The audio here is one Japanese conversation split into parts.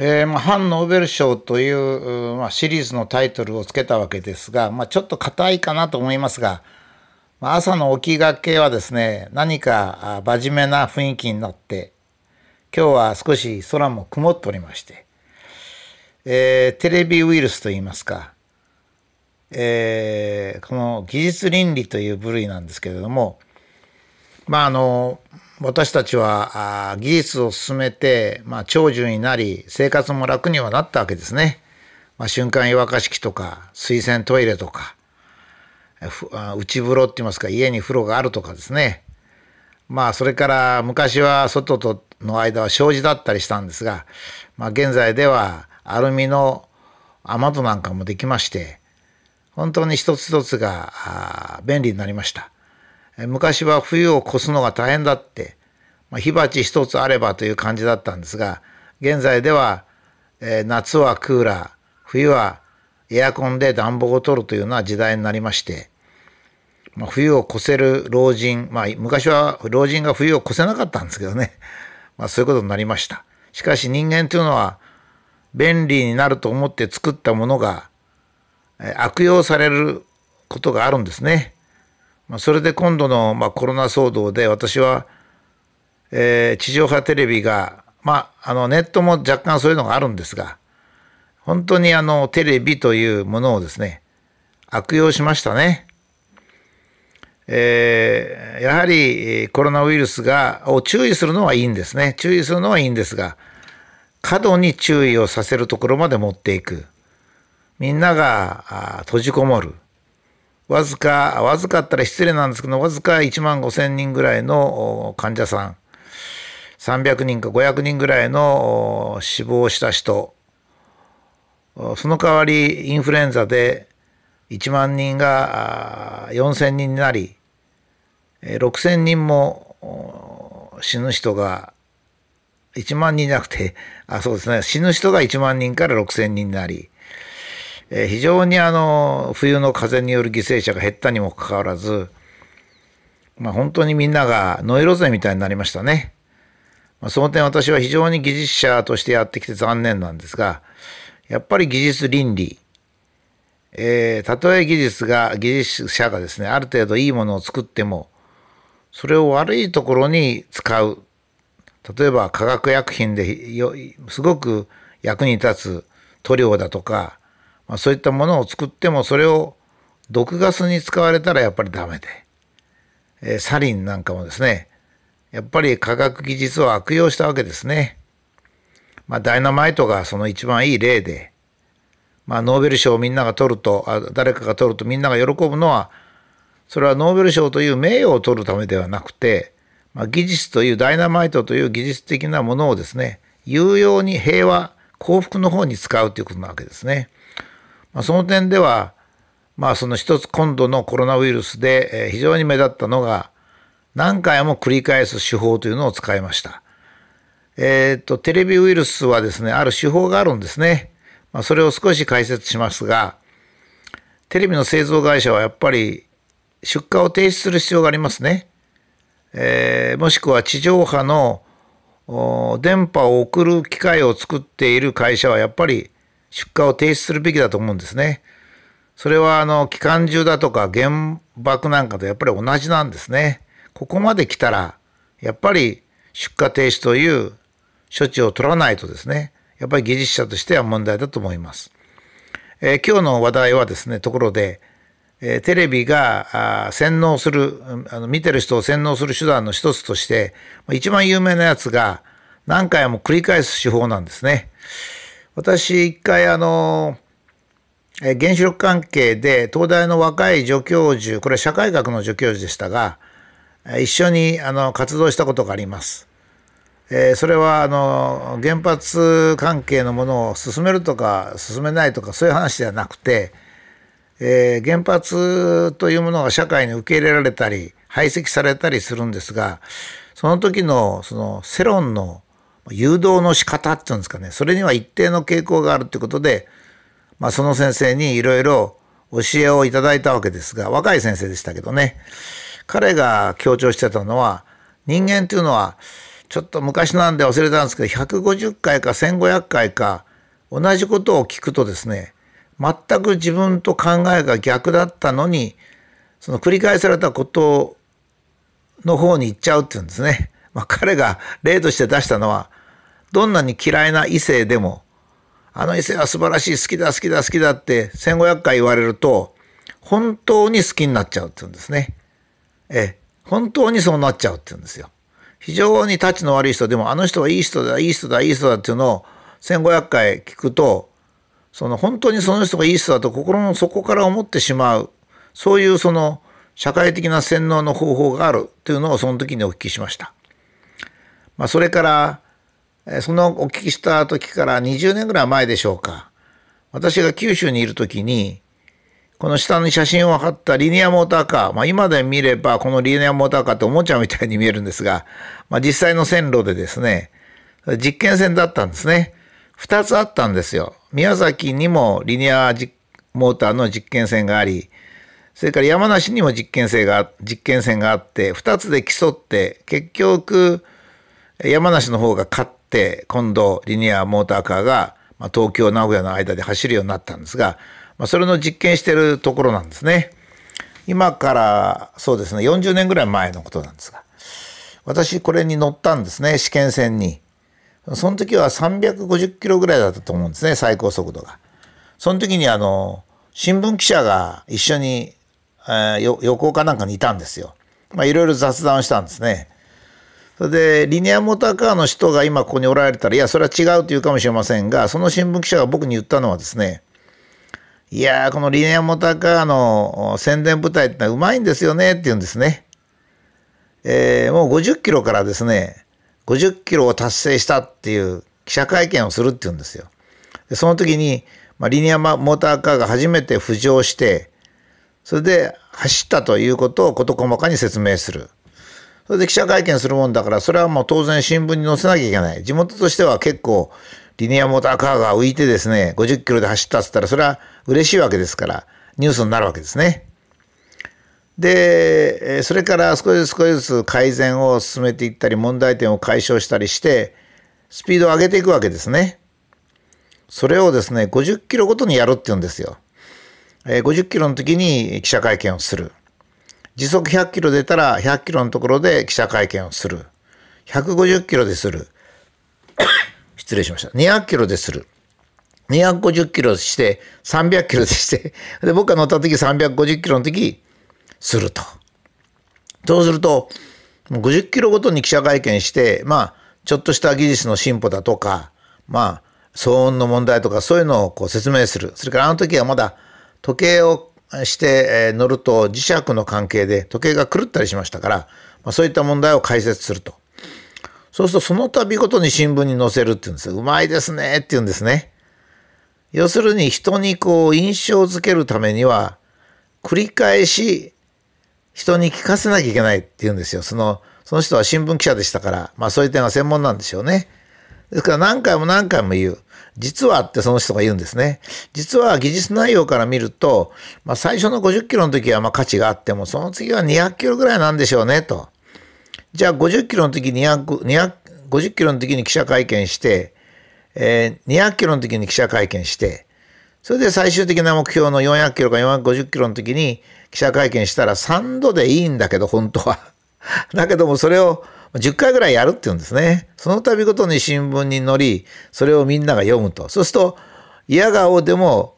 えーまあ、反ノーベル賞という、まあ、シリーズのタイトルをつけたわけですが、まあ、ちょっと硬いかなと思いますが、まあ、朝の起きがけはですね何か真面目な雰囲気になって今日は少し空も曇っておりまして、えー、テレビウイルスといいますか、えー、この技術倫理という部類なんですけれどもまああの私たちは技術を進めて、まあ、長寿になり生活も楽にはなったわけですね。まあ、瞬間湯沸かし器とか水洗トイレとか内風呂って言いますか家に風呂があるとかですねまあそれから昔は外との間は障子だったりしたんですが、まあ、現在ではアルミの雨戸なんかもできまして本当に一つ一つが便利になりました。昔は冬を越すのが大変だって、まあ、火鉢一つあればという感じだったんですが現在では、えー、夏はクーラー冬はエアコンで暖房を取るというような時代になりまして、まあ、冬を越せる老人、まあ、昔は老人が冬を越せなかったんですけどね、まあ、そういうことになりましたしかし人間というのは便利になると思って作ったものが悪用されることがあるんですね。まあ、それで今度の、まあ、コロナ騒動で私は、え、地上波テレビが、まあ、あのネットも若干そういうのがあるんですが本当にあのテレビというものをですね悪用しましたね。えー、やはりコロナウイルスがを注意するのはいいんですね。注意するのはいいんですが過度に注意をさせるところまで持っていく。みんなが閉じこもる。わずか、わずかったら失礼なんですけど、わずか1万5千人ぐらいの患者さん、300人か500人ぐらいの死亡した人、その代わりインフルエンザで1万人が4千人になり、6千人も死ぬ人が1万人じゃなくて、あ、そうですね、死ぬ人が1万人から6千人になり、えー、非常にあの冬の風による犠牲者が減ったにもかかわらず、まあ、本当にみんながノイローゼみたいになりましたね。まあ、その点私は非常に技術者としてやってきて残念なんですがやっぱり技術倫理、えー、たとえ技術が技術者がですねある程度いいものを作ってもそれを悪いところに使う例えば化学薬品ですごく役に立つ塗料だとかまあ、そういったものを作ってもそれを毒ガスに使われたらやっぱりダメで、えー、サリンなんかもですねやっぱり科学技術を悪用したわけですね。まあ、ダイナマイトがその一番いい例で、まあ、ノーベル賞をみんなが取るとあ誰かが取るとみんなが喜ぶのはそれはノーベル賞という名誉を取るためではなくて、まあ、技術というダイナマイトという技術的なものをですね有用に平和幸福の方に使うということなわけですね。まあ、その点では、まあ、その一つ今度のコロナウイルスで非常に目立ったのが何回も繰り返す手法というのを使いました。えっ、とテレビウイルスはですねある手法があるんですね。まあ、それを少し解説しますがテレビの製造会社はやっぱり出荷を停止する必要がありますね。えー、もしくは地上波の電波を送る機械を作っている会社はやっぱり出荷を停止するべきだと思うんですね。それはあの機関銃だとか原爆なんかとやっぱり同じなんですね。ここまで来たらやっぱり出荷停止という処置を取らないとですねやっぱり技術者としては問題だと思います。えー、今日の話題はですねところで、えー、テレビが洗脳するあの見てる人を洗脳する手段の一つとして一番有名なやつが何回も繰り返す手法なんですね。私一回あの原子力関係で東大の若い助教授これ社会学の助教授でしたが一緒にあの活動したことがあります。えー、それはあの原発関係のものを進めるとか進めないとかそういう話ではなくて、えー、原発というものが社会に受け入れられたり排斥されたりするんですがその時のその世論の誘導の仕方っていうんですかねそれには一定の傾向があるってことで、まあ、その先生にいろいろ教えをいただいたわけですが若い先生でしたけどね彼が強調してたのは人間というのはちょっと昔なんで忘れたんですけど、150回か1500回か、同じことを聞くとですね、全く自分と考えが逆だったのに、その繰り返されたことの方に行っちゃうっていうんですね。まあ、彼が例として出したのは、どんなに嫌いな異性でも、あの異性は素晴らしい、好きだ、好きだ、好きだって1500回言われると、本当に好きになっちゃうって言うんですね。ええ、本当にそうなっちゃうって言うんですよ。非常にタッチの悪い人でも、あの人はいい人だ、いい人だ、いい人だっていうのを1500回聞くと、その本当にその人がいい人だと心の底から思ってしまう、そういうその社会的な洗脳の方法があるというのをその時にお聞きしました。まあ、それから、そのお聞きした時から20年ぐらい前でしょうか。私が九州にいる時に、この下に写真を貼ったリニアモーターカー、まあ、今で見ればこのリニアモーターカーっておもちゃみたいに見えるんですが、まあ、実際の線路でですね、実験線だったんですね。二つあったんですよ。宮崎にもリニアモーターの実験線があり、それから山梨にも実験線が、実験線があって、二つで競って、結局、山梨の方が勝っ、今度リニアモーターカーが、ま、東京、名古屋の間で走るようになったんですが、ま、それの実験してるところなんですね。今からそうですね40年ぐらい前のことなんですが私これに乗ったんですね試験船に。その時は350キロぐらいだったと思うんですね最高速度が。その時にあの新聞記者が一緒に、えー、横かなんかにいたんですよ。まあいろいろ雑談をしたんですね。それでリニアモーターカーの人が今ここにおられたらいやそれは違うと言うかもしれませんがその新聞記者が僕に言ったのはですねいやー、このリニアモーターカーの宣伝部隊ってのはうまいんですよねって言うんですね。えー、もう50キロからですね、50キロを達成したっていう記者会見をするって言うんですよ。でその時に、まあ、リニアモーターカーが初めて浮上して、それで走ったということを事細かに説明する。それで記者会見するもんだから、それはもう当然新聞に載せなきゃいけない。地元としては結構、リニアモーターカーが浮いてですね、50キロで走ったっつったら、それは嬉しいわけですから、ニュースになるわけですね。で、それから少しずつ少しずつ改善を進めていったり、問題点を解消したりして、スピードを上げていくわけですね。それをですね、50キロごとにやるって言うんですよ。50キロの時に記者会見をする。時速100キロ出たら100キロのところで記者会見をする。150キロでする。失礼しました。200キロでする。250キロして、300キロでして、で、僕が乗った時350キロの時、すると。そうすると、50キロごとに記者会見して、まあ、ちょっとした技術の進歩だとか、まあ、騒音の問題とか、そういうのをこう説明する。それからあの時はまだ時計をして乗ると磁石の関係で時計が狂ったりしましたから、まあ、そういった問題を解説すると。そうするとその度ごとに新聞に載せるって言うんですよ。うまいですねって言うんですね。要するに人にこう印象づけるためには繰り返し人に聞かせなきゃいけないって言うんですよ。その、その人は新聞記者でしたから、まあそういう点が専門なんでしょうね。ですから何回も何回も言う。実はってその人が言うんですね。実は技術内容から見ると、まあ、最初の50キロの時はまあ価値があっても、その次は200キロぐらいなんでしょうねと。じゃあ50キロの時200、200 50キロの時に記者会見して、えー、200キロの時に記者会見して、それで最終的な目標の400キロか450キロの時に記者会見したら3度でいいんだけど、本当は。だけどもそれを10回ぐらいやるって言うんですね。その度ごとに新聞に載り、それをみんなが読むと。そうすると、嫌顔でも、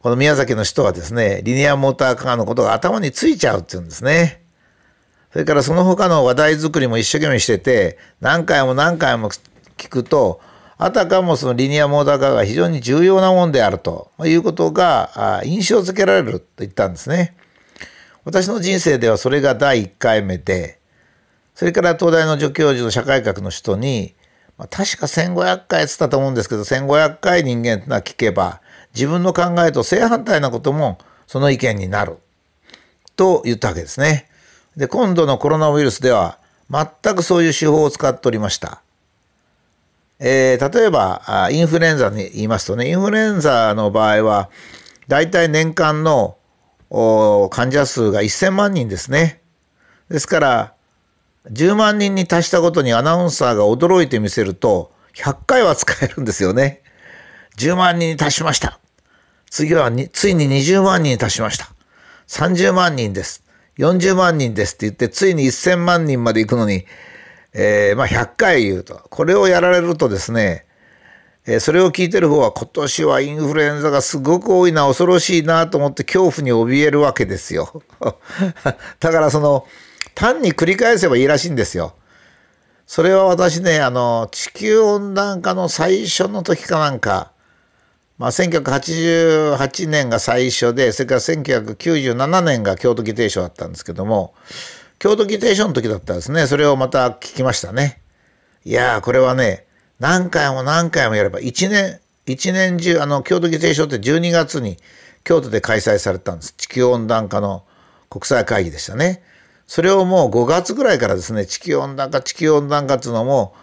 この宮崎の人はですね、リニアモーターカーのことが頭についちゃうって言うんですね。それからその他の話題作りも一生懸命してて、何回も何回も聞くと、あたかもそのリニアモーターカーが非常に重要なもんであるということが印象づけられると言ったんですね。私の人生ではそれが第1回目で、それから東大の助教授の社会学の人に、まあ、確か1500回つったと思うんですけど、1500回人間ってのは聞けば、自分の考えと正反対なこともその意見になる。と言ったわけですね。で、今度のコロナウイルスでは、全くそういう手法を使っておりました。えー、例えば、インフルエンザに言いますとね、インフルエンザの場合は、大体年間の患者数が1000万人ですね。ですから、10万人に達したことにアナウンサーが驚いてみせると、100回は使えるんですよね。10万人に達しました。次はついに20万人に達しました。30万人です。40万人ですって言って、ついに1000万人まで行くのに、えー、まあ100回言うと。これをやられるとですね、えー、それを聞いてる方は今年はインフルエンザがすごく多いな、恐ろしいなと思って恐怖に怯えるわけですよ。だからその、単に繰り返せばいいらしいんですよ。それは私ね、あの、地球温暖化の最初の時かなんか、まあ、1988年が最初で、それから1997年が京都議定書だったんですけども、京都議定書の時だったんですね。それをまた聞きましたね。いやー、これはね、何回も何回もやれば、1年、一年中、あの、京都議定書って12月に京都で開催されたんです。地球温暖化の国際会議でしたね。それをもう5月ぐらいからですね、地球温暖化、地球温暖化っていうのも、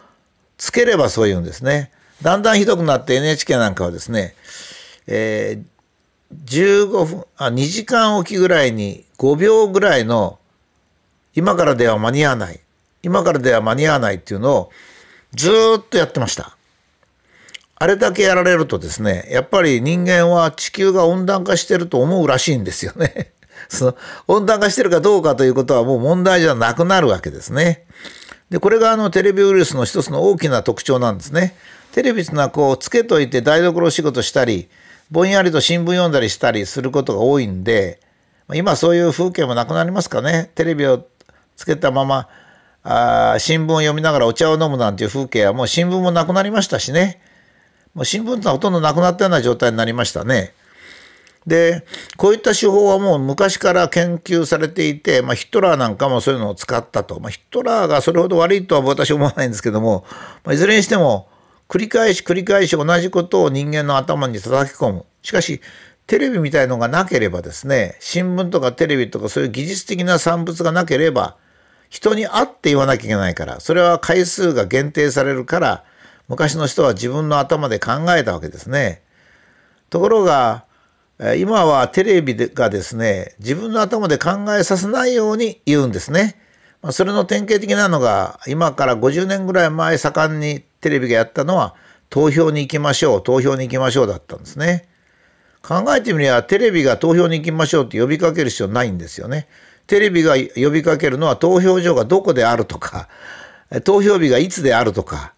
つければそう言うんですね。だんだんひどくなって NHK なんかはですね、えー、15分、あ、2時間おきぐらいに5秒ぐらいの今からでは間に合わない。今からでは間に合わないっていうのをずっとやってました。あれだけやられるとですね、やっぱり人間は地球が温暖化してると思うらしいんですよね。その温暖化してるかどうかということはもう問題じゃなくなるわけですね。で、これがあのテレビウイルスの一つの大きな特徴なんですね。テレビっていうのはこうつけといて台所仕事したり、ぼんやりと新聞読んだりしたりすることが多いんで、今そういう風景もなくなりますかね。テレビをつけたまま、あ新聞を読みながらお茶を飲むなんていう風景はもう新聞もなくなりましたしね。もう新聞ってのはほとんどなくなったような状態になりましたね。で、こういった手法はもう昔から研究されていて、まあ、ヒトラーなんかもそういうのを使ったと。まあ、ヒトラーがそれほど悪いとは私は思わないんですけども、まあ、いずれにしても、繰り返し繰り返し同じことを人間の頭に叩き込む。しかし、テレビみたいのがなければですね、新聞とかテレビとかそういう技術的な産物がなければ、人に会って言わなきゃいけないから、それは回数が限定されるから、昔の人は自分の頭で考えたわけですね。ところが、今はテレビがですね、自分の頭で考えさせないように言うんですね。それの典型的なのが、今から50年ぐらい前盛んにテレビがやったのは、投票に行きましょう、投票に行きましょうだったんですね。考えてみれば、テレビが投票に行きましょうって呼びかける必要ないんですよね。テレビが呼びかけるのは投票所がどこであるとか、投票日がいつであるとか、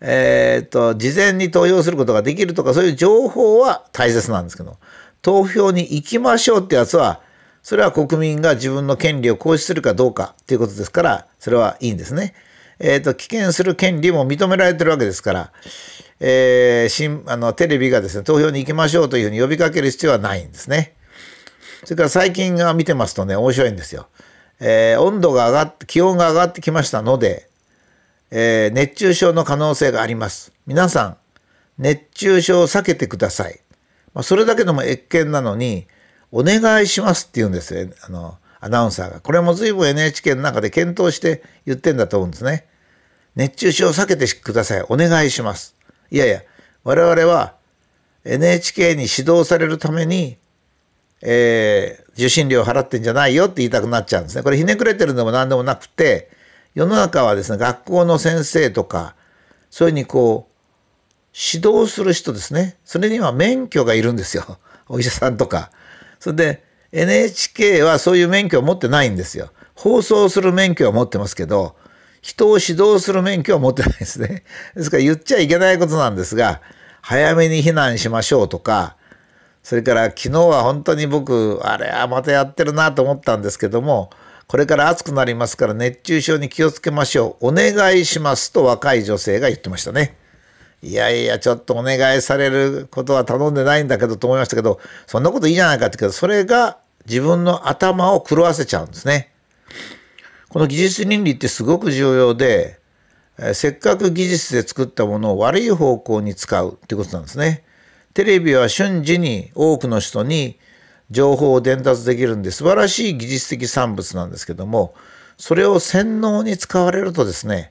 え、っと、事前に投票することができるとか、そういう情報は大切なんですけど、投票に行きましょうってやつは、それは国民が自分の権利を行使するかどうかということですから、それはいいんですね。えっ、ー、と、棄権する権利も認められてるわけですから、えー、新あのテレビがですね、投票に行きましょうというふうに呼びかける必要はないんですね。それから最近が見てますとね、面白いんですよ。えー、温度が上がって、気温が上がってきましたので、えー、熱中症の可能性があります。皆さん、熱中症を避けてください。まあ、それだけでも越見なのに、お願いしますって言うんですよ。あの、アナウンサーが。これも随分 NHK の中で検討して言ってんだと思うんですね。熱中症を避けてください。お願いします。いやいや、我々は NHK に指導されるために、えー、受信料払ってんじゃないよって言いたくなっちゃうんですね。これひねくれてるのでも何でもなくて、世の中はですね、学校の先生とか、そういうふうにこう、指導する人ですね。それには免許がいるんですよ。お医者さんとか。それで NHK はそういう免許を持ってないんですよ。放送する免許は持ってますけど、人を指導する免許は持ってないですね。ですから言っちゃいけないことなんですが、早めに避難しましょうとか、それから昨日は本当に僕、あれはまたやってるなと思ったんですけども、これから暑くなりますから熱中症に気をつけましょう。お願いしますと若い女性が言ってましたね。いやいや、ちょっとお願いされることは頼んでないんだけどと思いましたけど、そんなこといいじゃないかってけど、それが自分の頭を狂わせちゃうんですね。この技術倫理ってすごく重要で、せっかく技術で作ったものを悪い方向に使うってことなんですね。テレビは瞬時に多くの人に情報を伝達できるんで素晴らしい技術的産物なんですけども、それを洗脳に使われるとですね、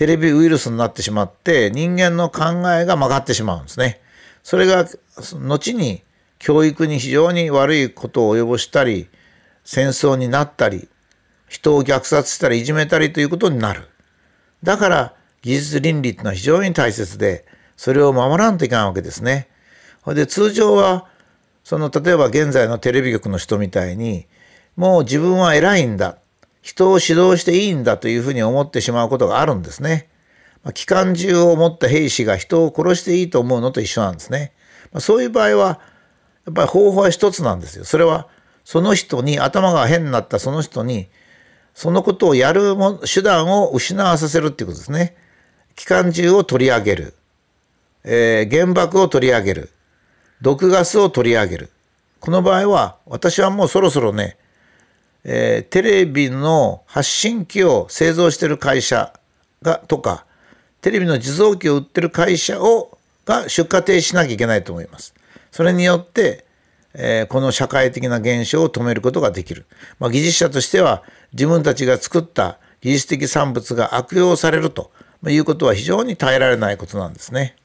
テレビウイルスになってしまって人間の考えが曲がってしまうんですね。それが後に教育に非常に悪いことを及ぼしたり戦争になったり人を虐殺したりいじめたりということになる。だから技術倫理っていうのは非常に大切で、それを守らんといかんわけですね。ほいで通常は、その例えば現在のテレビ局の人みたいに、もう自分は偉いんだ。人を指導していいんだというふうに思ってしまうことがあるんですね。まあ、機関銃を持った兵士が人を殺していいと思うのと一緒なんですね。まあ、そういう場合は、やっぱり方法は一つなんですよ。それは、その人に、頭が変になったその人に、そのことをやるも手段を失わさせるっていうことですね。機関銃を取り上げる。えー、原爆を取り上げる。毒ガスを取り上げる。この場合は、私はもうそろそろね、えー、テレビの発信機を製造してる会社が、とか、テレビの受像機を売ってる会社を、が出荷停止しなきゃいけないと思います。それによって、えー、この社会的な現象を止めることができる。まあ、技術者としては自分たちが作った技術的産物が悪用されるということは非常に耐えられないことなんですね。